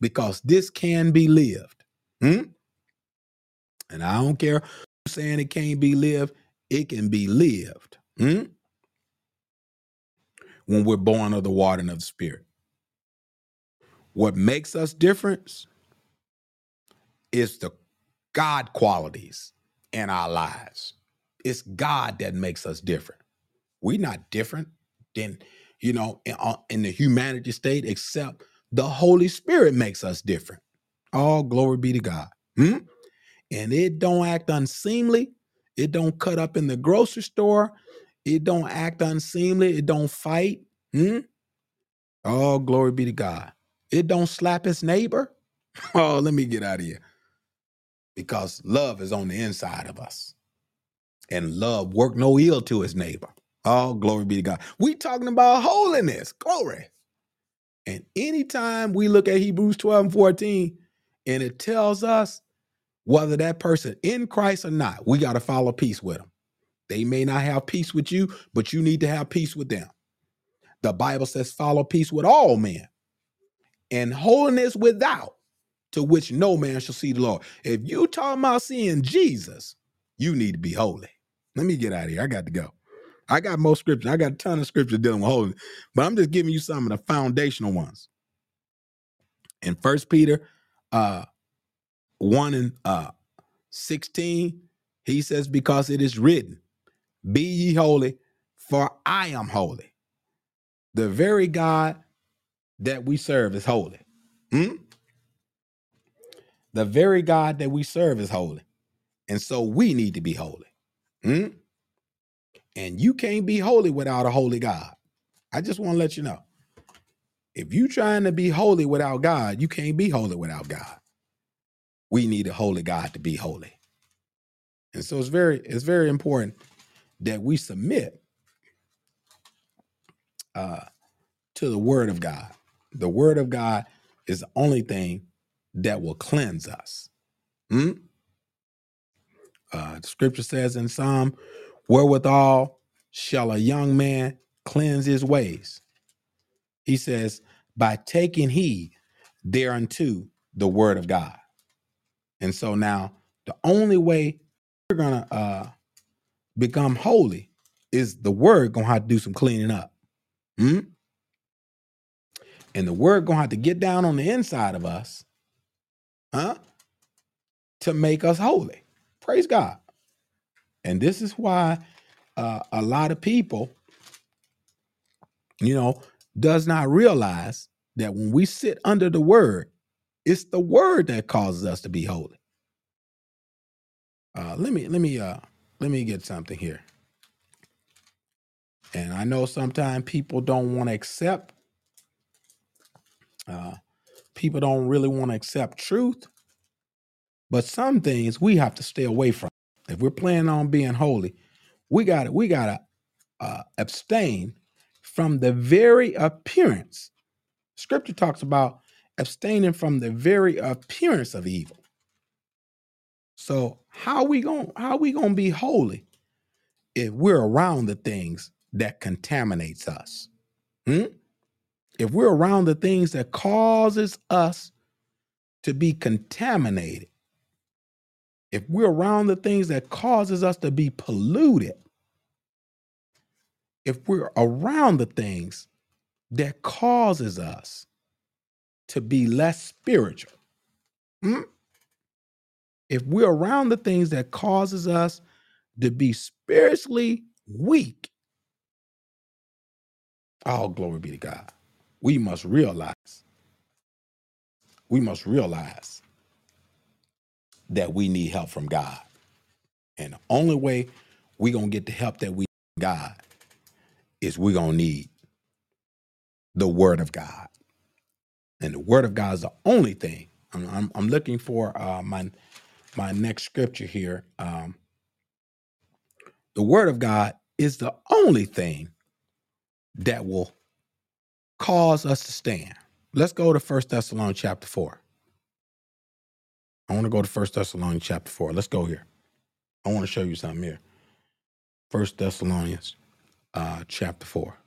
because this can be lived. Hmm? And I don't care who's saying it can't be lived, it can be lived hmm, when we're born of the water and of the Spirit. What makes us different is the God qualities in our lives. It's God that makes us different. We're not different than, you know, in, uh, in the humanity state, except the Holy Spirit makes us different. All glory be to God. Hmm? And it don't act unseemly. It don't cut up in the grocery store. It don't act unseemly. It don't fight. Hmm? All glory be to God. It don't slap its neighbor. Oh, let me get out of here. Because love is on the inside of us. And love work no ill to his neighbor. Oh, glory be to God. We talking about holiness. Glory. And anytime we look at Hebrews 12 and 14, and it tells us whether that person in Christ or not, we got to follow peace with them. They may not have peace with you, but you need to have peace with them. The Bible says, follow peace with all men and holiness without, to which no man shall see the Lord. If you talking about seeing Jesus, you need to be holy. Let me get out of here. I got to go. I got more scripture. I got a ton of scripture dealing with holiness, but I'm just giving you some of the foundational ones. In First Peter uh, 1 and uh, 16, he says, Because it is written, Be ye holy, for I am holy. The very God that we serve is holy. Hmm? The very God that we serve is holy. And so we need to be holy. Hmm? And you can't be holy without a holy God. I just want to let you know. If you trying to be holy without God, you can't be holy without God. We need a holy God to be holy. And so it's very, it's very important that we submit uh, to the word of God. The word of God is the only thing that will cleanse us. Hmm? Uh, the scripture says in Psalm, wherewithal shall a young man cleanse his ways? He says, by taking heed thereunto the word of God. And so now the only way we're gonna uh become holy is the word gonna have to do some cleaning up. Hmm? And the word gonna have to get down on the inside of us, huh? To make us holy. Praise God. And this is why uh, a lot of people you know, does not realize that when we sit under the word, it's the word that causes us to be holy. Uh, let me let me uh let me get something here. And I know sometimes people don't want to accept uh people don't really want to accept truth, but some things we have to stay away from. If we're planning on being holy, we got to we got to uh, abstain from the very appearance. Scripture talks about abstaining from the very appearance of evil. So how we going how we going to be holy if we're around the things that contaminates us? Hmm? If we're around the things that causes us to be contaminated, if we're around the things that causes us to be polluted, if we're around the things that causes us to be less spiritual, hmm? If we're around the things that causes us to be spiritually weak, all glory be to God. We must realize, we must realize that we need help from God. And the only way we're gonna get the help that we need from God is we're gonna need the word of God. And the word of God is the only thing. I'm, I'm, I'm looking for uh, my my next scripture here. Um, the word of God is the only thing that will cause us to stand. Let's go to First Thessalonians chapter 4. I want to go to First Thessalonians chapter 4. Let's go here. I want to show you something here. First Thessalonians uh, chapter 4.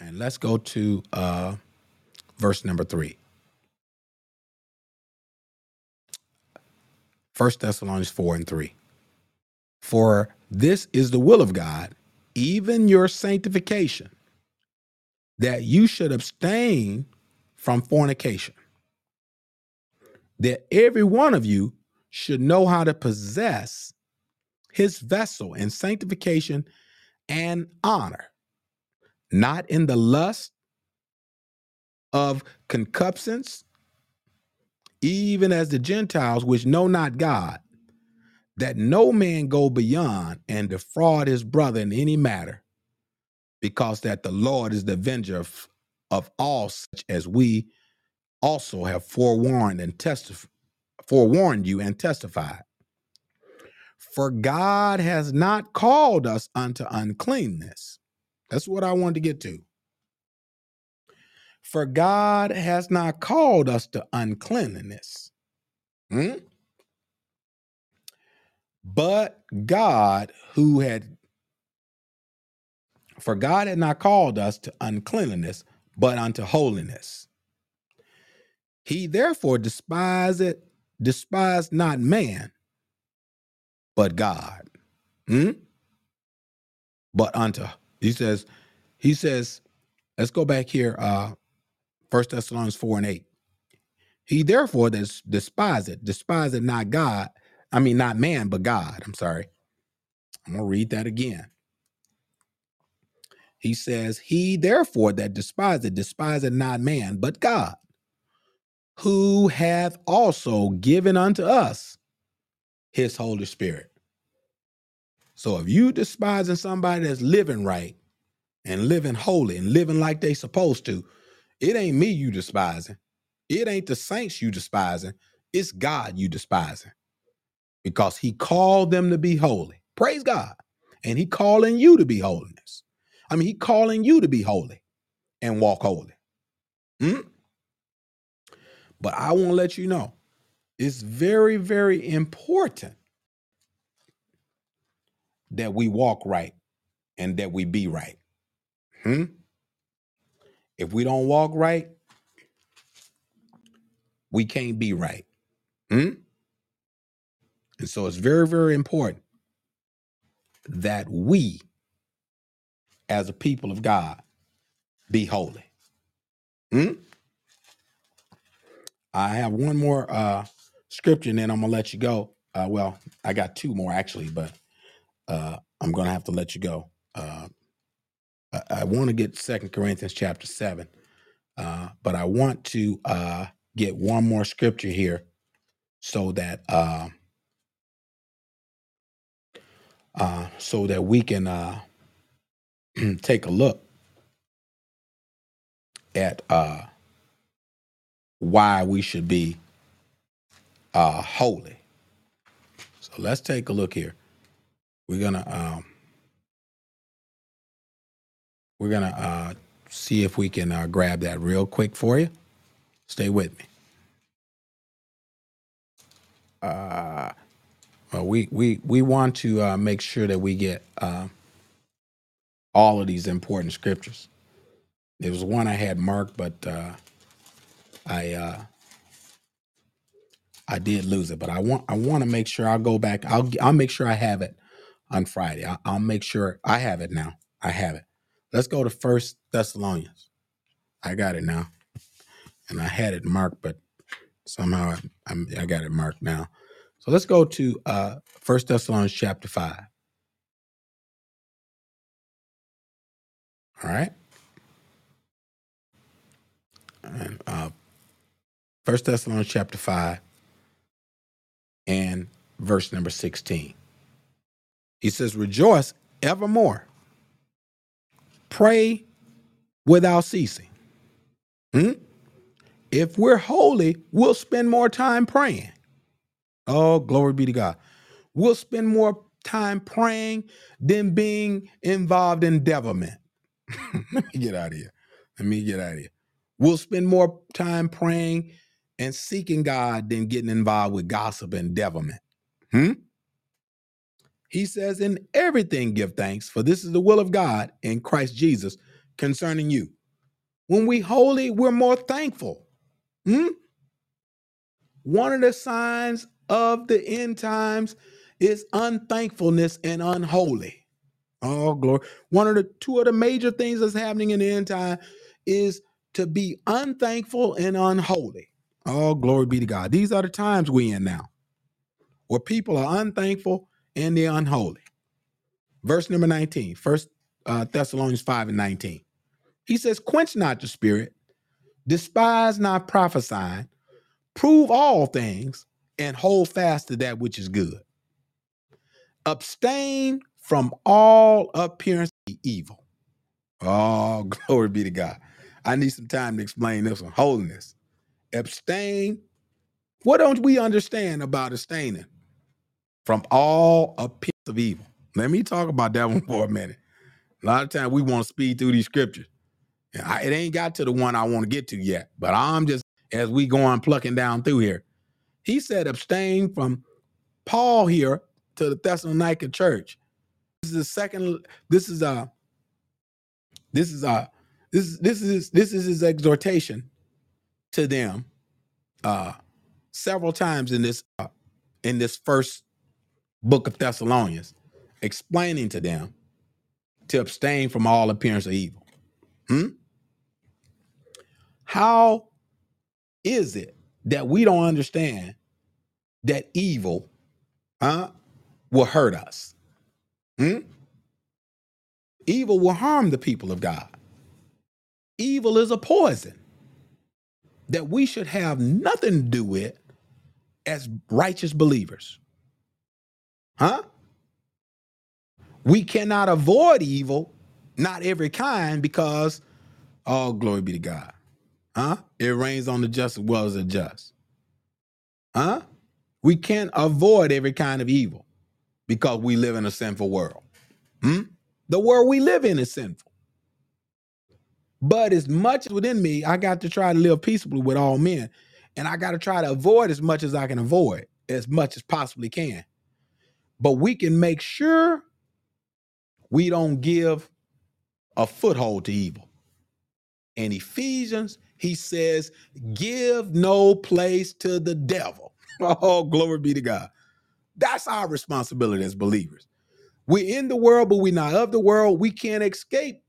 And let's go to uh, verse number 3. First Thessalonians 4 and 3. For this is the will of God, even your sanctification, that you should abstain from fornication, that every one of you should know how to possess his vessel in sanctification and honor, not in the lust of concupiscence, even as the Gentiles which know not God, that no man go beyond and defraud his brother in any matter, because that the Lord is the avenger of, of all such as we also have forewarned and testif- forewarned you and testified. For God has not called us unto uncleanness. That's what I wanted to get to. For God has not called us to uncleanness, hmm? but God who had, for God had not called us to uncleanness, but unto holiness. He therefore despised it, despised not man, but God. Hmm? But unto, he says, he says, let's go back here, uh, First Thessalonians 4 and 8. He therefore des- despised it, not God, I mean not man, but God. I'm sorry. I'm gonna read that again. He says, He therefore that despised it, despised not man, but God, who hath also given unto us his Holy Spirit. So if you despising somebody that's living right and living holy and living like they supposed to, it ain't me you despising. It ain't the saints you despising. It's God you despising because he called them to be holy. Praise God. And he calling you to be holiness. I mean, he calling you to be holy and walk holy. Hmm? But I want to let you know it's very, very important that we walk right and that we be right. Hmm? If we don't walk right, we can't be right. Hmm? And so it's very, very important that we, as a people of God, be holy. Hmm? I have one more uh, scripture, and then I'm gonna let you go. Uh, well, I got two more actually, but uh, I'm gonna have to let you go. I, I want to get Second Corinthians chapter seven, uh, but I want to uh, get one more scripture here so that uh, uh, so that we can uh, take a look at uh, why we should be uh, holy. So let's take a look here. We're gonna um, we're gonna uh, see if we can uh, grab that real quick for you. Stay with me. Uh, well, we we we want to uh, make sure that we get uh, all of these important scriptures. There was one I had marked, but uh, I uh, I did lose it. But I want I want to make sure I'll go back. I'll I'll make sure I have it on Friday. I'll, I'll make sure I have it now. I have it. Let's go to First Thessalonians. I got it now, and I had it marked, but somehow I, I'm, I got it marked now. So let's go to uh First Thessalonians chapter five. All right, and uh, First Thessalonians chapter five and verse number sixteen. He says, "Rejoice evermore, pray without ceasing." Hmm? If we're holy, we'll spend more time praying. Oh, glory be to God. We'll spend more time praying than being involved in devilment. Let me get out of here. Let me get out of here. We'll spend more time praying and seeking God than getting involved with gossip and devilment. Hmm? He says, In everything give thanks, for this is the will of God in Christ Jesus concerning you. When we holy, we're more thankful. Hmm? One of the signs of the end times is unthankfulness and unholy. Oh, glory. One of the two of the major things that's happening in the end time is to be unthankful and unholy. Oh, glory be to God. These are the times we in now, where people are unthankful and they're unholy. Verse number 19, First uh, Thessalonians 5 and 19. He says, Quench not the spirit, despise not prophesying, prove all things, and hold fast to that which is good. Abstain from all appearance of evil. Oh, glory be to God. I need some time to explain this one. Holiness. Abstain. What don't we understand about abstaining from all appearance of evil? Let me talk about that one for a minute. A lot of times we want to speed through these scriptures. And I, it ain't got to the one I want to get to yet, but I'm just as we go on plucking down through here. He said, abstain from Paul here to the Thessalonica church. This is the second. This is a. This is a. This is this is this is his exhortation to them, uh, several times in this uh, in this first book of Thessalonians, explaining to them to abstain from all appearance of evil. Hmm? How is it that we don't understand that evil, huh, will hurt us? Hmm? Evil will harm the people of God. Evil is a poison that we should have nothing to do with as righteous believers. Huh? We cannot avoid evil, not every kind, because all glory be to God. Huh? It rains on the just as well as the just. Huh? We can't avoid every kind of evil because we live in a sinful world. Hmm? The world we live in is sinful. But as much as within me, I got to try to live peaceably with all men. And I got to try to avoid as much as I can avoid, as much as possibly can. But we can make sure we don't give a foothold to evil. In Ephesians, he says, give no place to the devil. Oh, glory be to God. That's our responsibility as believers. We're in the world, but we're not of the world. We can't escape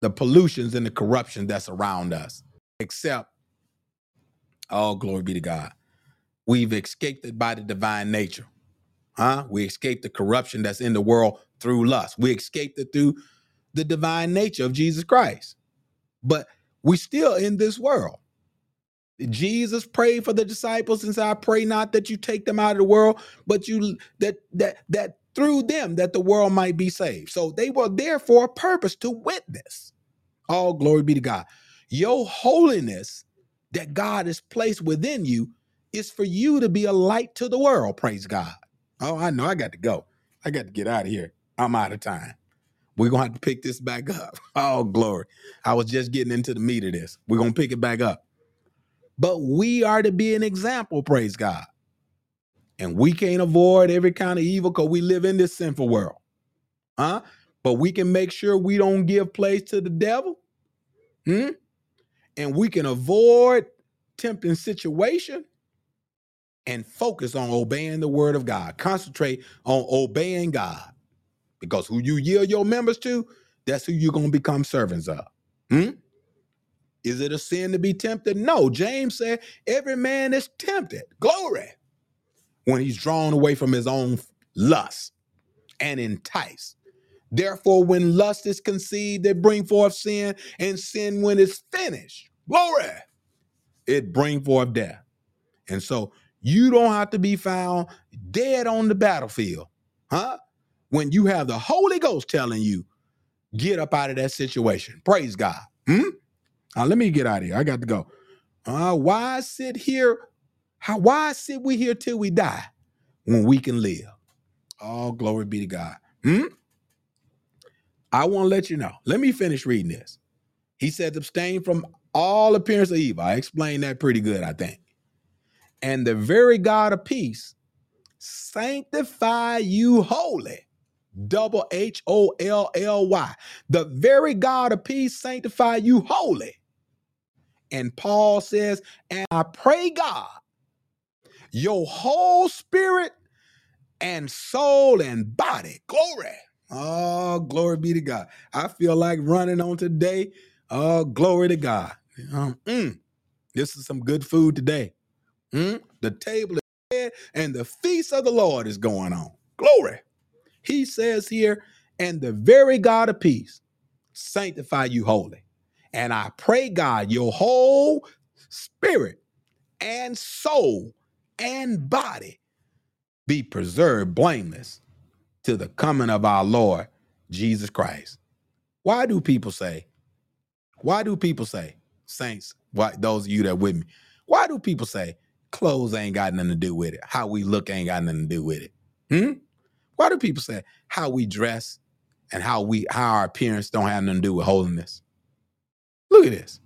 the pollutions and the corruption that's around us, except, oh, glory be to God. We've escaped it by the divine nature. Huh? We escape the corruption that's in the world through lust. We escaped it through the divine nature of Jesus Christ. But we still in this world. Jesus prayed for the disciples and said, I pray not that you take them out of the world, but you that that that through them that the world might be saved. So they were there for a purpose to witness. All glory be to God. Your holiness that God has placed within you is for you to be a light to the world. Praise God. Oh, I know I got to go. I got to get out of here. I'm out of time. We're gonna have to pick this back up. Oh, glory. I was just getting into the meat of this. We're gonna pick it back up but we are to be an example, praise God. And we can't avoid every kind of evil because we live in this sinful world. Huh? But we can make sure we don't give place to the devil. Hmm? And we can avoid tempting situation and focus on obeying the word of God. Concentrate on obeying God. Because who you yield your members to, that's who you're going to become servants of. Hmm? Is it a sin to be tempted? No. James said, every man is tempted. Glory. When he's drawn away from his own lust and enticed. Therefore, when lust is conceived, it bring forth sin, and sin, when it's finished, glory, it bring forth death. And so you don't have to be found dead on the battlefield, huh? When you have the Holy Ghost telling you, get up out of that situation. Praise God. Hmm? Uh, let me get out of here. I got to go. Uh, why sit here? How why sit we here till we die when we can live? All glory be to God. Hmm? I want to let you know. Let me finish reading this. He said, abstain from all appearance of evil. I explained that pretty good, I think. And the very God of peace sanctify you wholly. Double H O L L Y. The very God of peace sanctify you wholly. And Paul says, and I pray God, your whole spirit and soul and body, glory. Oh, glory be to God. I feel like running on today. Oh, glory to God. Um, mm, this is some good food today. Mm, the table is dead and the feast of the Lord is going on. Glory. He says here, and the very God of peace sanctify you holy. And I pray, God, your whole spirit and soul and body be preserved blameless to the coming of our Lord Jesus Christ. Why do people say, why do people say, saints, why, those of you that with me, why do people say clothes ain't got nothing to do with it? How we look ain't got nothing to do with it? Hmm? Why do people say how we dress and how we how our appearance don't have nothing to do with holiness? Look at this.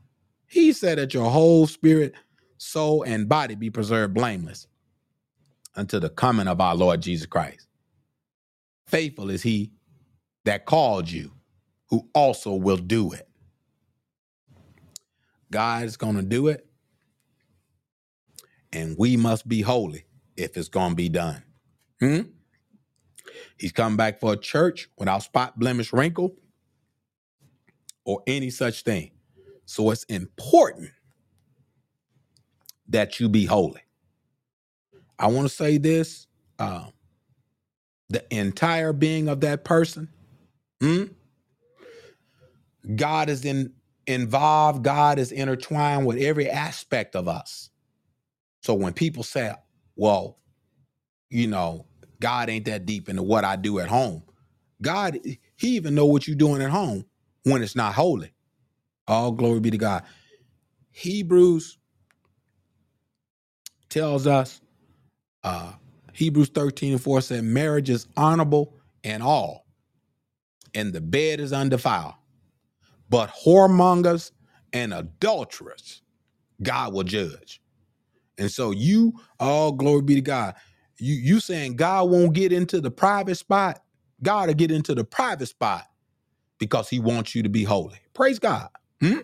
He said that your whole spirit, soul, and body be preserved blameless until the coming of our Lord Jesus Christ. Faithful is he that called you, who also will do it. God is going to do it, and we must be holy if it's going to be done. Hmm? He's come back for a church without spot, blemish, wrinkle, or any such thing. So it's important that you be holy. I want to say this uh, the entire being of that person, hmm? God is in involved, God is intertwined with every aspect of us. So when people say, well, you know, God ain't that deep into what I do at home. God, he even know what you're doing at home when it's not holy. All glory be to God. Hebrews tells us, uh, Hebrews 13 and 4 said, marriage is honorable and all, and the bed is undefiled. But whoremongers and adulterers, God will judge. And so you, all glory be to God. You you saying God won't get into the private spot? God will get into the private spot because he wants you to be holy. Praise God. Hmm?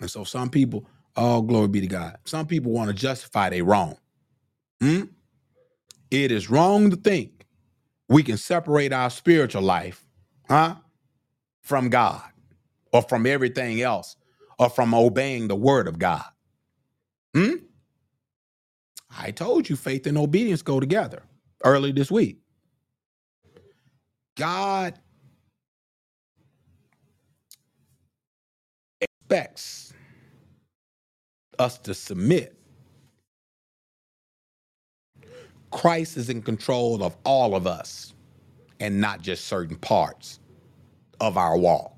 And so some people, all glory be to God. Some people want to justify they wrong. Hmm? It is wrong to think we can separate our spiritual life, huh, from God or from everything else or from obeying the word of God. Hmm? I told you faith and obedience go together early this week. God expects us to submit. Christ is in control of all of us and not just certain parts of our walk.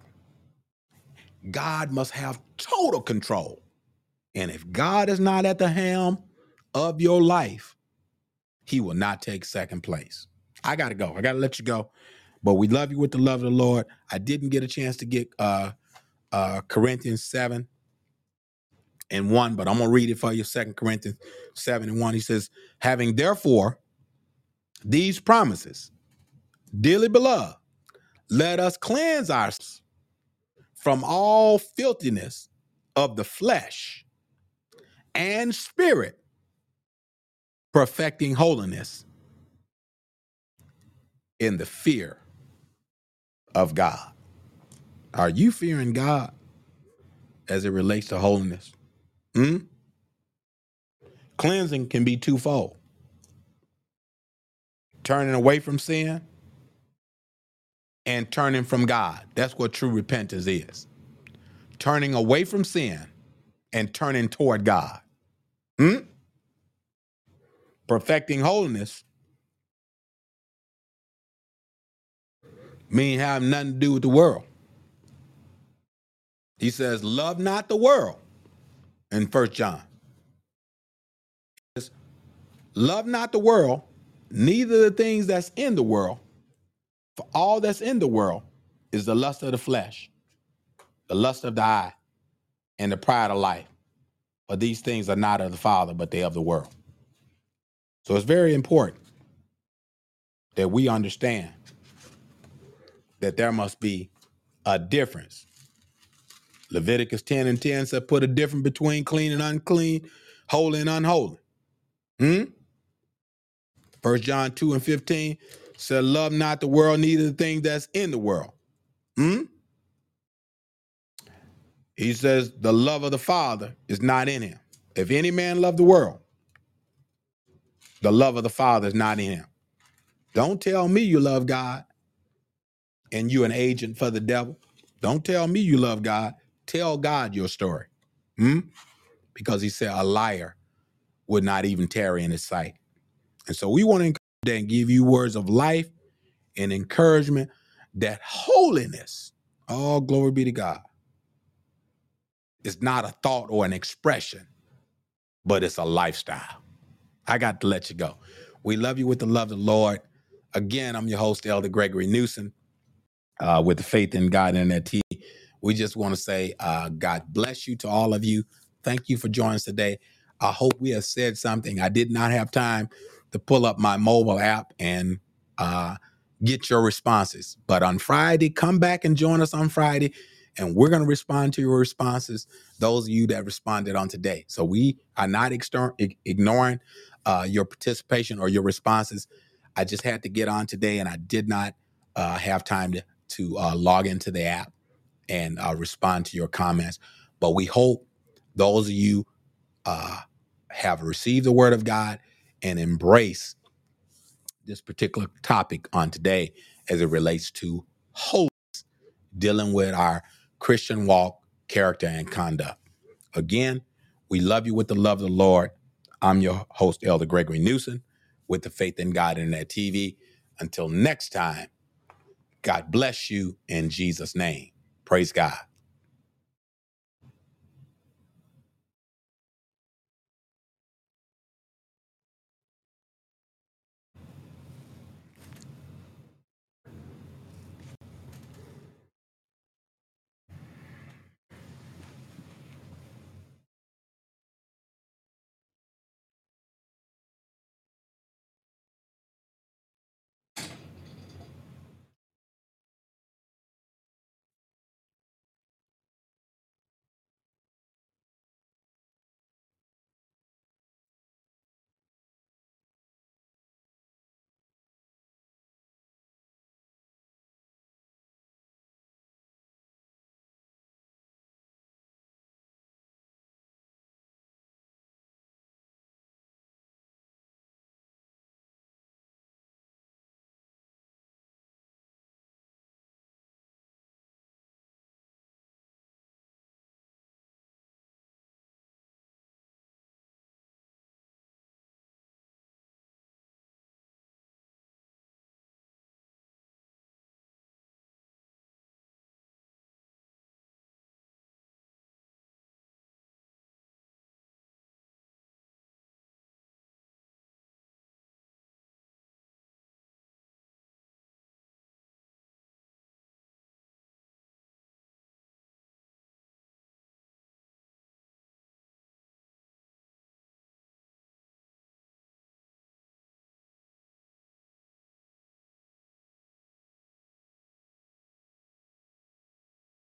God must have total control. And if God is not at the helm of your life, he will not take second place. I got to go. I got to let you go. But we love you with the love of the Lord. I didn't get a chance to get uh uh Corinthians 7 and 1, but I'm going to read it for you. Second Corinthians 7 and 1. He says, Having therefore these promises, dearly beloved, let us cleanse ourselves from all filthiness of the flesh and spirit, perfecting holiness in the fear of God. Are you fearing God as it relates to holiness? Hmm? Cleansing can be twofold turning away from sin and turning from God. That's what true repentance is turning away from sin and turning toward God. Hmm? Perfecting holiness mean have nothing to do with the world. He says, love not the world in First John. Says, Love not the world, neither the things that's in the world. For all that's in the world is the lust of the flesh, the lust of the eye, and the pride of life. But these things are not of the Father, but they of the world. So it's very important that we understand that there must be a difference. Leviticus 10 and 10 said, put a difference between clean and unclean, holy and unholy. Hmm? First John 2 and 15 said, love not the world, neither the thing that's in the world. Hmm? He says, the love of the Father is not in him. If any man love the world, the love of the Father is not in him. Don't tell me you love God and you're an agent for the devil. Don't tell me you love God. Tell God your story. Hmm? Because he said a liar would not even tarry in his sight. And so we want to encourage you and give you words of life and encouragement that holiness, all glory be to God, is not a thought or an expression, but it's a lifestyle. I got to let you go. We love you with the love of the Lord. Again, I'm your host, Elder Gregory Newsom, uh, with the Faith in God Internet TV. We just want to say, uh, God bless you to all of you. Thank you for joining us today. I hope we have said something. I did not have time to pull up my mobile app and uh, get your responses. But on Friday, come back and join us on Friday, and we're going to respond to your responses. Those of you that responded on today. So we are not exter- ignoring uh, your participation or your responses. I just had to get on today, and I did not uh, have time to to uh, log into the app and uh, respond to your comments. But we hope those of you uh, have received the word of God and embrace this particular topic on today as it relates to hope, dealing with our Christian walk, character, and conduct. Again, we love you with the love of the Lord. I'm your host, Elder Gregory Newsom, with the Faith in God Internet TV. Until next time, God bless you in Jesus' name. Praise God.